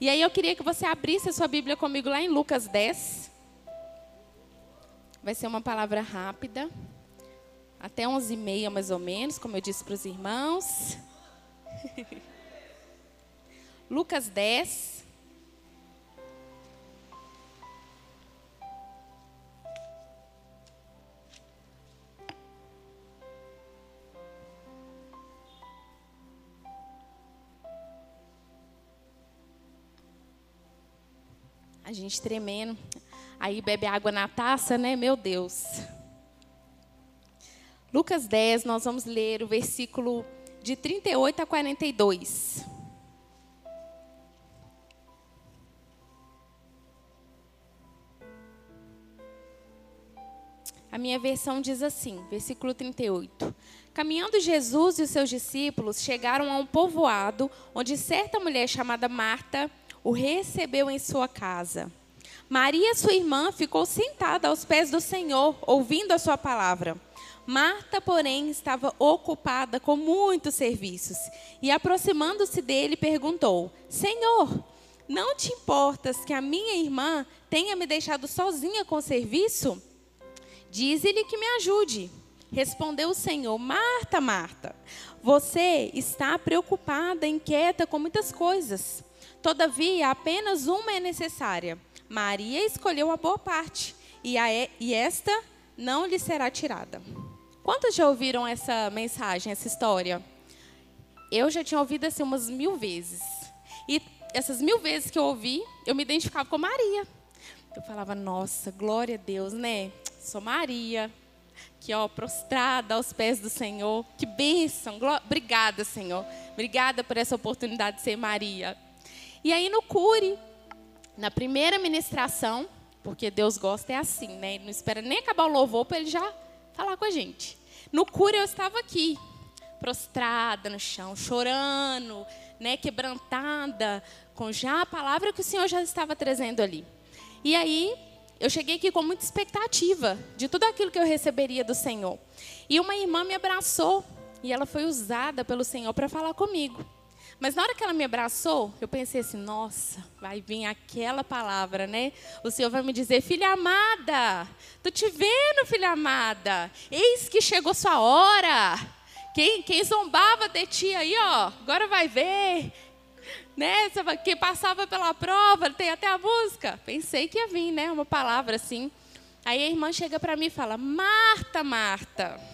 E aí eu queria que você abrisse a sua Bíblia comigo lá em Lucas 10. Vai ser uma palavra rápida. Até 11h30 mais ou menos, como eu disse para os irmãos. Lucas 10. A gente tremendo. Aí bebe água na taça, né? Meu Deus. Lucas 10, nós vamos ler o versículo de 38 a 42. A minha versão diz assim, versículo 38. Caminhando Jesus e os seus discípulos chegaram a um povoado onde certa mulher chamada Marta o recebeu em sua casa. Maria, sua irmã, ficou sentada aos pés do Senhor, ouvindo a sua palavra. Marta, porém, estava ocupada com muitos serviços e, aproximando-se dele, perguntou: Senhor, não te importas que a minha irmã tenha me deixado sozinha com o serviço? Dize-lhe que me ajude. Respondeu o Senhor: Marta, Marta, você está preocupada, inquieta com muitas coisas. Todavia, apenas uma é necessária. Maria escolheu a boa parte, e, a, e esta não lhe será tirada. Quantos já ouviram essa mensagem, essa história? Eu já tinha ouvido assim umas mil vezes. E essas mil vezes que eu ouvi, eu me identificava com Maria. Eu falava, nossa, glória a Deus, né? Sou Maria, que ó, prostrada aos pés do Senhor. Que bênção. Obrigada, Senhor. Obrigada por essa oportunidade de ser Maria. E aí no cure, na primeira ministração, porque Deus gosta é assim, né? Ele não espera nem acabar o louvor para ele já falar com a gente. No cure eu estava aqui, prostrada no chão, chorando, né, quebrantada, com já a palavra que o Senhor já estava trazendo ali. E aí eu cheguei aqui com muita expectativa de tudo aquilo que eu receberia do Senhor. E uma irmã me abraçou e ela foi usada pelo Senhor para falar comigo. Mas na hora que ela me abraçou, eu pensei assim: nossa, vai vir aquela palavra, né? O Senhor vai me dizer: filha amada, tô te vendo, filha amada. Eis que chegou sua hora. Quem, quem zombava de ti aí, ó, agora vai ver. Né? Quem passava pela prova, tem até a música. Pensei que ia vir, né? Uma palavra assim. Aí a irmã chega para mim e fala: Marta, Marta.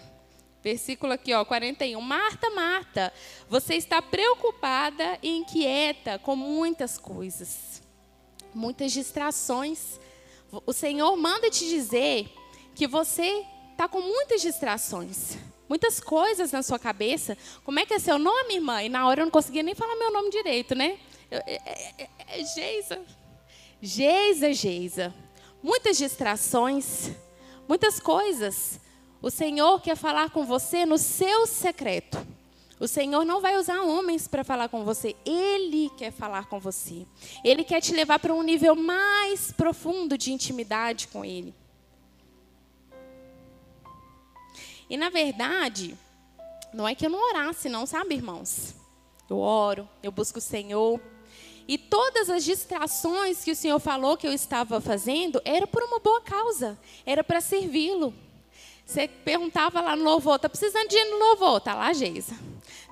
Versículo aqui, ó, 41. Marta, Marta, você está preocupada e inquieta com muitas coisas, muitas distrações. O Senhor manda te dizer que você está com muitas distrações, muitas coisas na sua cabeça. Como é que é seu nome, irmã? E na hora eu não conseguia nem falar meu nome direito, né? É, é, é, é Geisa. Geisa, Geisa. Muitas distrações, muitas coisas. O Senhor quer falar com você no seu secreto. O Senhor não vai usar homens para falar com você, Ele quer falar com você. Ele quer te levar para um nível mais profundo de intimidade com Ele. E na verdade, não é que eu não orasse, não, sabe, irmãos? Eu oro, eu busco o Senhor. E todas as distrações que o Senhor falou que eu estava fazendo, era por uma boa causa, era para servi-lo. Você perguntava lá no louvor, tá precisando de gente no louvor? Tá lá Geisa.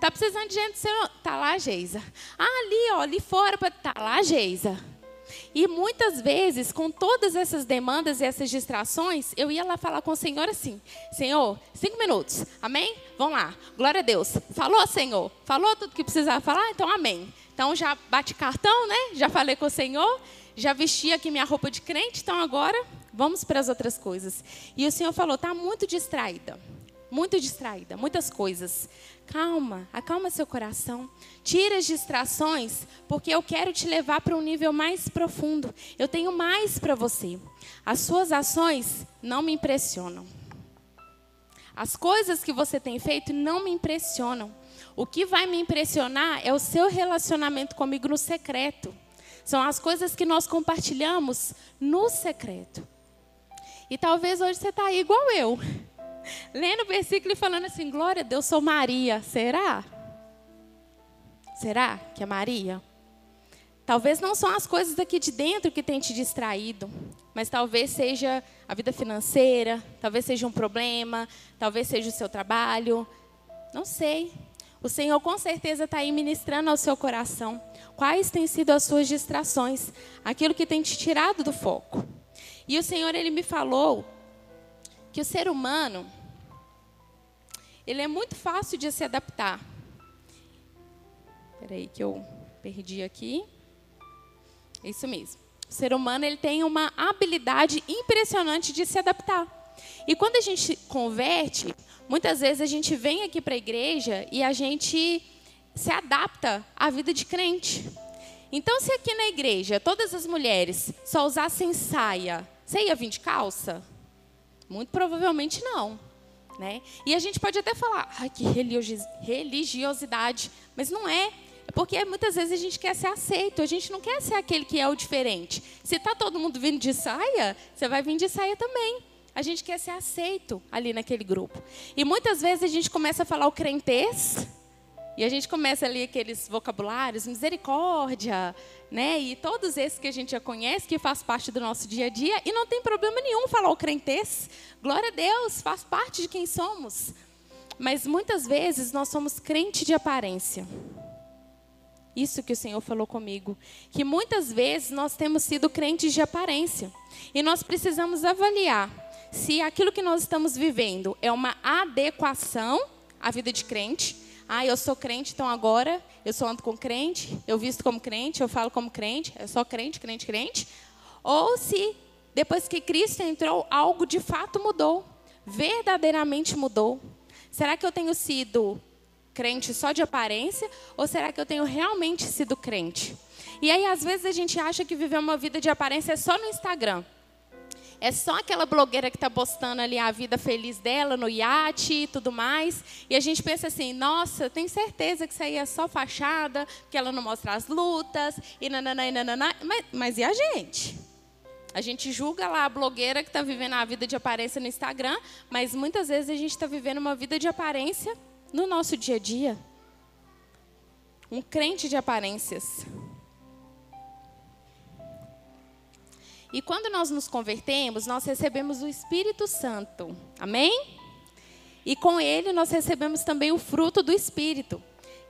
Tá precisando de gente, tá lá Geisa. Ah, ali, ó, ali fora, tá lá Geisa. E muitas vezes, com todas essas demandas e essas distrações, eu ia lá falar com o Senhor assim: Senhor, cinco minutos, amém? Vamos lá, glória a Deus. Falou, Senhor? Falou tudo que precisava falar? Então, amém. Então, já bate cartão, né? Já falei com o Senhor, já vesti aqui minha roupa de crente, então agora Vamos para as outras coisas. E o Senhor falou: está muito distraída. Muito distraída, muitas coisas. Calma, acalma seu coração. Tira as distrações, porque eu quero te levar para um nível mais profundo. Eu tenho mais para você. As suas ações não me impressionam. As coisas que você tem feito não me impressionam. O que vai me impressionar é o seu relacionamento comigo no secreto. São as coisas que nós compartilhamos no secreto. E talvez hoje você está aí igual eu. Lendo o versículo e falando assim: Glória a Deus, sou Maria. Será? Será que é Maria? Talvez não são as coisas daqui de dentro que tem te distraído, mas talvez seja a vida financeira, talvez seja um problema, talvez seja o seu trabalho. Não sei. O Senhor com certeza está aí ministrando ao seu coração. Quais têm sido as suas distrações? Aquilo que tem te tirado do foco. E o Senhor, Ele me falou que o ser humano, ele é muito fácil de se adaptar. Espera aí que eu perdi aqui. Isso mesmo. O ser humano ele tem uma habilidade impressionante de se adaptar. E quando a gente converte, muitas vezes a gente vem aqui para a igreja e a gente se adapta à vida de crente. Então, se aqui na igreja todas as mulheres só usassem saia, você ia vir de calça? Muito provavelmente não. Né? E a gente pode até falar, ai, que religiosidade, mas não é. É porque muitas vezes a gente quer ser aceito, a gente não quer ser aquele que é o diferente. Se está todo mundo vindo de saia, você vai vir de saia também. A gente quer ser aceito ali naquele grupo. E muitas vezes a gente começa a falar o crentez, e a gente começa ali aqueles vocabulários, misericórdia, né? E todos esses que a gente já conhece, que faz parte do nosso dia a dia, e não tem problema nenhum falar o crentez. Glória a Deus, faz parte de quem somos. Mas muitas vezes nós somos crente de aparência. Isso que o Senhor falou comigo. Que muitas vezes nós temos sido crentes de aparência. E nós precisamos avaliar se aquilo que nós estamos vivendo é uma adequação à vida de crente ah, eu sou crente, então agora eu só ando com crente, eu visto como crente, eu falo como crente, é só crente, crente, crente. Ou se depois que Cristo entrou, algo de fato mudou, verdadeiramente mudou. Será que eu tenho sido crente só de aparência ou será que eu tenho realmente sido crente? E aí às vezes a gente acha que viver uma vida de aparência é só no Instagram. É só aquela blogueira que está postando ali a vida feliz dela no iate e tudo mais. E a gente pensa assim, nossa, tem certeza que isso aí é só fachada, que ela não mostra as lutas, e nananã, e nananã. Mas, mas e a gente? A gente julga lá a blogueira que está vivendo a vida de aparência no Instagram, mas muitas vezes a gente está vivendo uma vida de aparência no nosso dia a dia. Um crente de aparências. E quando nós nos convertemos, nós recebemos o Espírito Santo. Amém? E com ele nós recebemos também o fruto do Espírito,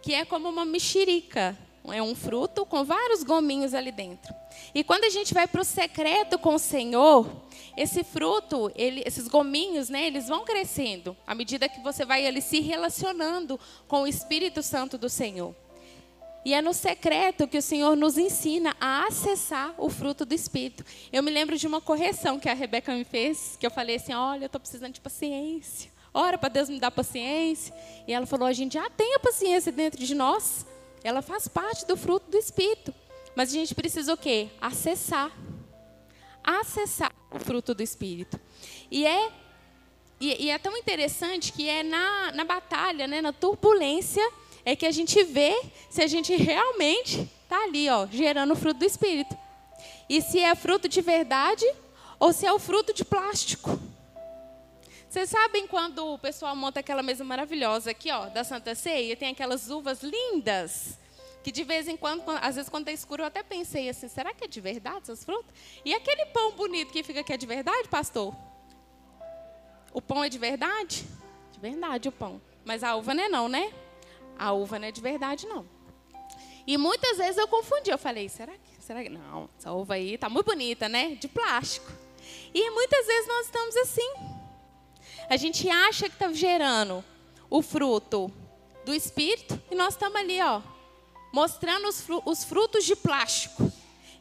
que é como uma mexerica. É um fruto com vários gominhos ali dentro. E quando a gente vai para o secreto com o Senhor, esse fruto, ele, esses gominhos, né, eles vão crescendo à medida que você vai ali se relacionando com o Espírito Santo do Senhor. E é no secreto que o Senhor nos ensina a acessar o fruto do Espírito. Eu me lembro de uma correção que a Rebeca me fez, que eu falei assim: olha, eu estou precisando de paciência. Ora para Deus me dar paciência. E ela falou: a gente já tem a paciência dentro de nós. Ela faz parte do fruto do Espírito. Mas a gente precisa o quê? Acessar. Acessar o fruto do Espírito. E é, e, e é tão interessante que é na, na batalha, né, na turbulência é que a gente vê se a gente realmente está ali, ó, gerando o fruto do Espírito. E se é fruto de verdade ou se é o fruto de plástico. Vocês sabem quando o pessoal monta aquela mesa maravilhosa aqui, ó, da Santa Ceia, tem aquelas uvas lindas, que de vez em quando, às vezes quando é escuro, eu até pensei assim, será que é de verdade essas frutas? E aquele pão bonito que fica aqui é de verdade, pastor? O pão é de verdade? De verdade o pão. Mas a uva não é não, né? A uva não é de verdade, não. E muitas vezes eu confundi. Eu falei, será que? Será que? Não, essa uva aí tá muito bonita, né? De plástico. E muitas vezes nós estamos assim. A gente acha que está gerando o fruto do Espírito e nós estamos ali, ó, mostrando os frutos de plástico.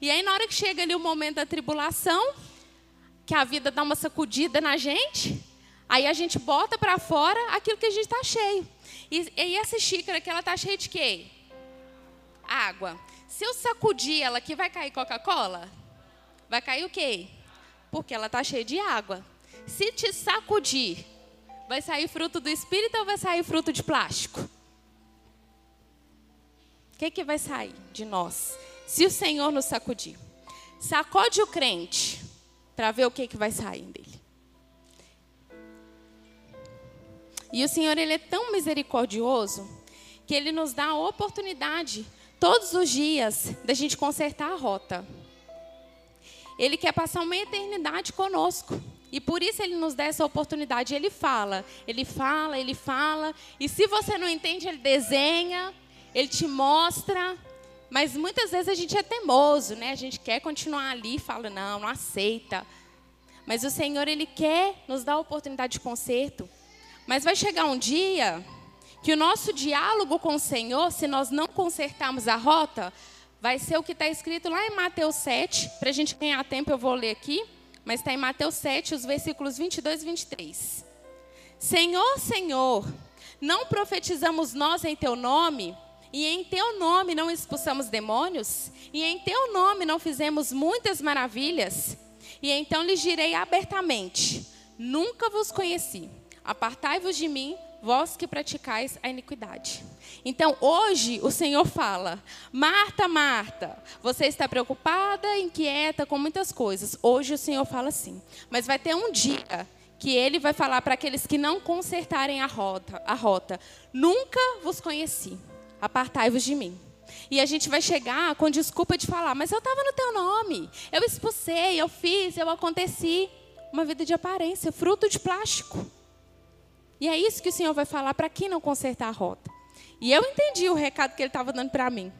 E aí, na hora que chega ali o momento da tribulação, que a vida dá uma sacudida na gente, aí a gente bota para fora aquilo que a gente está cheio. E, e essa xícara aqui, ela tá cheia de quê? Água. Se eu sacudir ela aqui, vai cair Coca-Cola? Vai cair o quê? Porque ela tá cheia de água. Se te sacudir, vai sair fruto do Espírito ou vai sair fruto de plástico? O que, que vai sair de nós? Se o Senhor nos sacudir. Sacode o crente para ver o que, que vai sair dele. E o Senhor, Ele é tão misericordioso que Ele nos dá a oportunidade, todos os dias, da gente consertar a rota. Ele quer passar uma eternidade conosco. E por isso ele nos dá essa oportunidade. Ele fala, ele fala, ele fala. E se você não entende, ele desenha, ele te mostra. Mas muitas vezes a gente é teimoso, né? A gente quer continuar ali e fala, não, não aceita. Mas o Senhor, Ele quer nos dar a oportunidade de conserto. Mas vai chegar um dia que o nosso diálogo com o Senhor, se nós não consertarmos a rota, vai ser o que está escrito lá em Mateus 7. Para a gente ganhar tempo, eu vou ler aqui. Mas está em Mateus 7, os versículos 22 e 23. Senhor, Senhor, não profetizamos nós em Teu nome? E em teu nome não expulsamos demônios? E em teu nome não fizemos muitas maravilhas? E então lhes direi abertamente: Nunca vos conheci. Apartai-vos de mim, vós que praticais a iniquidade. Então, hoje o Senhor fala: Marta, Marta, você está preocupada, inquieta com muitas coisas. Hoje o Senhor fala assim. Mas vai ter um dia que ele vai falar para aqueles que não consertarem a rota, a rota: Nunca vos conheci apartai-vos de mim. E a gente vai chegar com desculpa de falar, mas eu estava no teu nome, eu expulsei, eu fiz, eu aconteci. Uma vida de aparência, fruto de plástico. E é isso que o Senhor vai falar para quem não consertar a rota. E eu entendi o recado que ele estava dando para mim.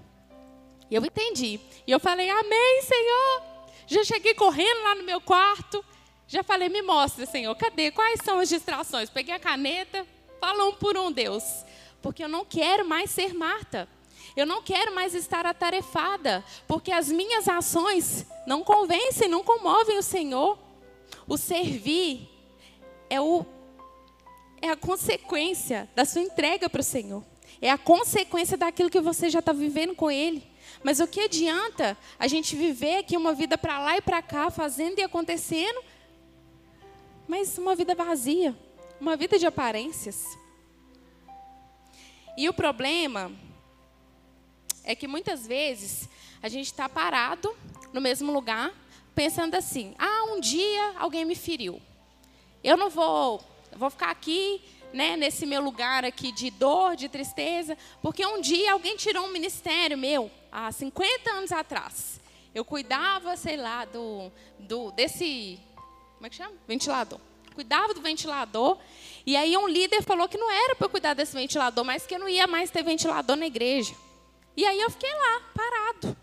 E eu entendi. E eu falei, amém, Senhor. Já cheguei correndo lá no meu quarto. Já falei, me mostra, Senhor, cadê? Quais são as distrações? Peguei a caneta, fala um por um, Deus porque eu não quero mais ser Marta. Eu não quero mais estar atarefada, porque as minhas ações não convencem, não comovem o Senhor. O servir é, o, é a consequência da sua entrega para o Senhor. É a consequência daquilo que você já está vivendo com Ele. Mas o que adianta a gente viver aqui uma vida para lá e para cá, fazendo e acontecendo, mas uma vida vazia, uma vida de aparências? E o problema é que muitas vezes a gente está parado no mesmo lugar, pensando assim: ah, um dia alguém me feriu. Eu não vou, vou ficar aqui, né, nesse meu lugar aqui de dor, de tristeza, porque um dia alguém tirou um ministério meu, há 50 anos atrás. Eu cuidava, sei lá, do, do desse, como é que chama? Ventilador cuidava do ventilador. E aí um líder falou que não era para eu cuidar desse ventilador, mas que eu não ia mais ter ventilador na igreja. E aí eu fiquei lá, parado.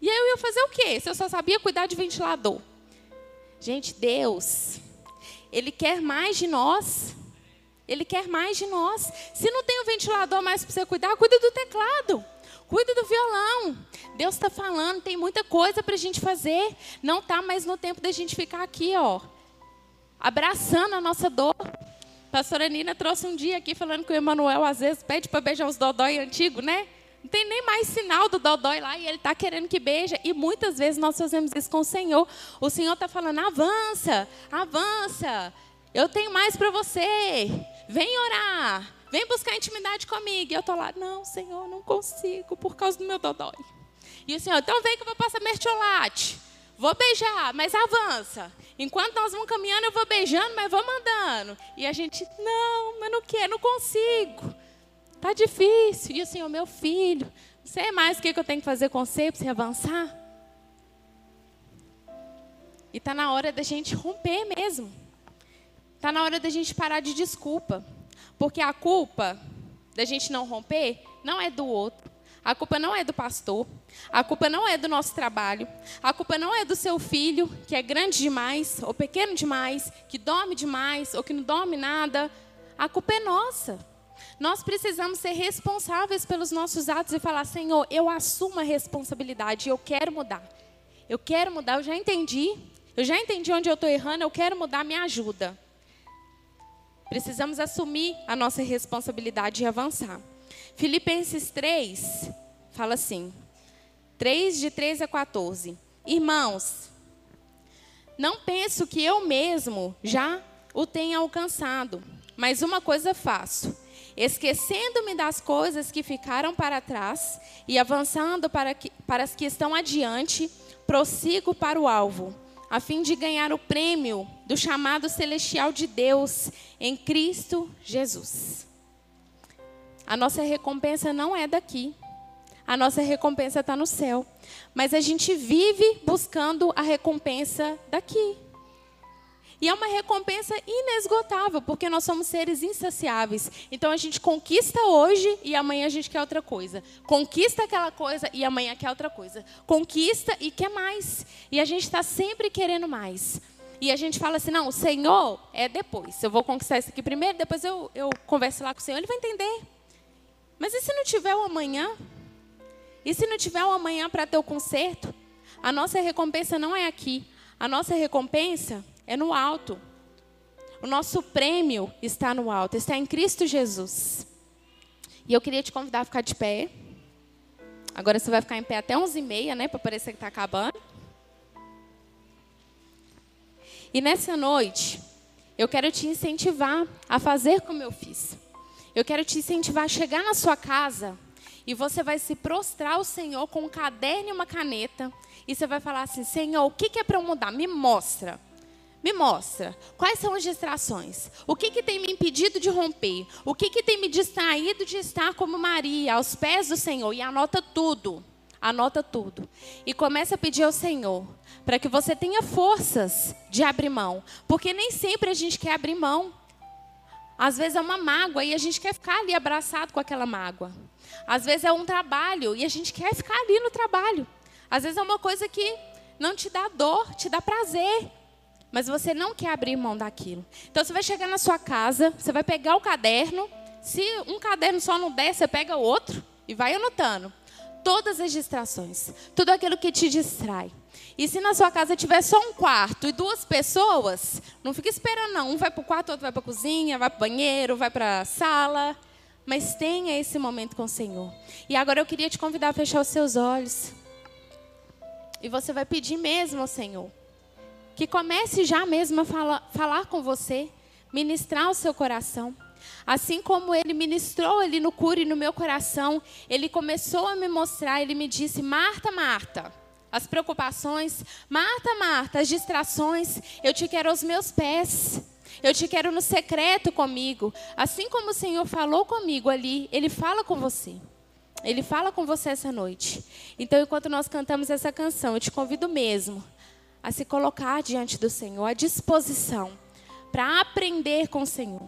E aí eu ia fazer o quê? Se eu só sabia cuidar de ventilador. Gente, Deus, Ele quer mais de nós. Ele quer mais de nós. Se não tem o um ventilador mais para você cuidar, cuida do teclado. Cuida do violão. Deus está falando, tem muita coisa para a gente fazer. Não está mais no tempo da gente ficar aqui, ó, abraçando a nossa dor. A pastora Nina trouxe um dia aqui falando que o Emanuel às vezes pede para beijar os dodói antigos, né? Não tem nem mais sinal do dodói lá e ele está querendo que beija. E muitas vezes nós fazemos isso com o Senhor. O Senhor está falando: avança, avança. Eu tenho mais para você. Vem orar. Vem buscar intimidade comigo. E eu estou lá: não, Senhor, não consigo por causa do meu dodói. E o Senhor: então vem que eu vou passar mertiolate. Vou beijar, mas avança. Enquanto nós vamos caminhando, eu vou beijando, mas vamos andando. E a gente, não, mas não quero, não consigo. Tá difícil. E o Senhor, meu filho, não sei mais o que eu tenho que fazer com você para você avançar. E está na hora da gente romper mesmo. Está na hora da gente parar de desculpa. Porque a culpa da gente não romper não é do outro. A culpa não é do pastor. A culpa não é do nosso trabalho. A culpa não é do seu filho, que é grande demais, ou pequeno demais, que dorme demais, ou que não dorme nada. A culpa é nossa. Nós precisamos ser responsáveis pelos nossos atos e falar: Senhor, eu assumo a responsabilidade, eu quero mudar. Eu quero mudar, eu já entendi. Eu já entendi onde eu estou errando, eu quero mudar, me ajuda. Precisamos assumir a nossa responsabilidade e avançar. Filipenses 3 fala assim: 3 de 13 a 14. Irmãos, não penso que eu mesmo já o tenha alcançado, mas uma coisa faço: esquecendo-me das coisas que ficaram para trás e avançando para, que, para as que estão adiante, prossigo para o alvo, a fim de ganhar o prêmio do chamado celestial de Deus em Cristo Jesus. a nossa recompensa não é daqui. A nossa recompensa está no céu. Mas a gente vive buscando a recompensa daqui. E é uma recompensa inesgotável, porque nós somos seres insaciáveis. Então a gente conquista hoje e amanhã a gente quer outra coisa. Conquista aquela coisa e amanhã quer outra coisa. Conquista e quer mais. E a gente está sempre querendo mais. E a gente fala assim: não, o Senhor é depois. Eu vou conquistar isso aqui primeiro, depois eu, eu converso lá com o Senhor, ele vai entender. Mas e se não tiver o amanhã? E se não tiver o amanhã para ter o conserto? A nossa recompensa não é aqui. A nossa recompensa é no alto. O nosso prêmio está no alto, está em Cristo Jesus. E eu queria te convidar a ficar de pé. Agora você vai ficar em pé até 11h30, né? Para parecer que está acabando. E nessa noite, eu quero te incentivar a fazer como eu fiz. Eu quero te incentivar a chegar na sua casa e você vai se prostrar ao Senhor com um caderno e uma caneta. E você vai falar assim: Senhor, o que é para eu mudar? Me mostra. Me mostra quais são as distrações. O que, que tem me impedido de romper? O que, que tem me distraído de estar como Maria, aos pés do Senhor? E anota tudo. Anota tudo. E começa a pedir ao Senhor para que você tenha forças de abrir mão. Porque nem sempre a gente quer abrir mão. Às vezes é uma mágoa e a gente quer ficar ali abraçado com aquela mágoa. Às vezes é um trabalho e a gente quer ficar ali no trabalho. Às vezes é uma coisa que não te dá dor, te dá prazer mas você não quer abrir mão daquilo. Então você vai chegar na sua casa, você vai pegar o caderno, se um caderno só não der, você pega outro e vai anotando. Todas as distrações, tudo aquilo que te distrai. E se na sua casa tiver só um quarto e duas pessoas, não fica esperando não. Um vai para o quarto, outro vai para a cozinha, vai para o banheiro, vai para a sala. Mas tenha esse momento com o Senhor. E agora eu queria te convidar a fechar os seus olhos. E você vai pedir mesmo ao Senhor que comece já mesmo a fala, falar com você, ministrar o seu coração. Assim como ele ministrou ali no cure no meu coração, ele começou a me mostrar, ele me disse: Marta, Marta, as preocupações, Marta, Marta, as distrações, eu te quero aos meus pés. Eu te quero no secreto comigo. Assim como o Senhor falou comigo ali, Ele fala com você. Ele fala com você essa noite. Então, enquanto nós cantamos essa canção, eu te convido mesmo a se colocar diante do Senhor, à disposição para aprender com o Senhor.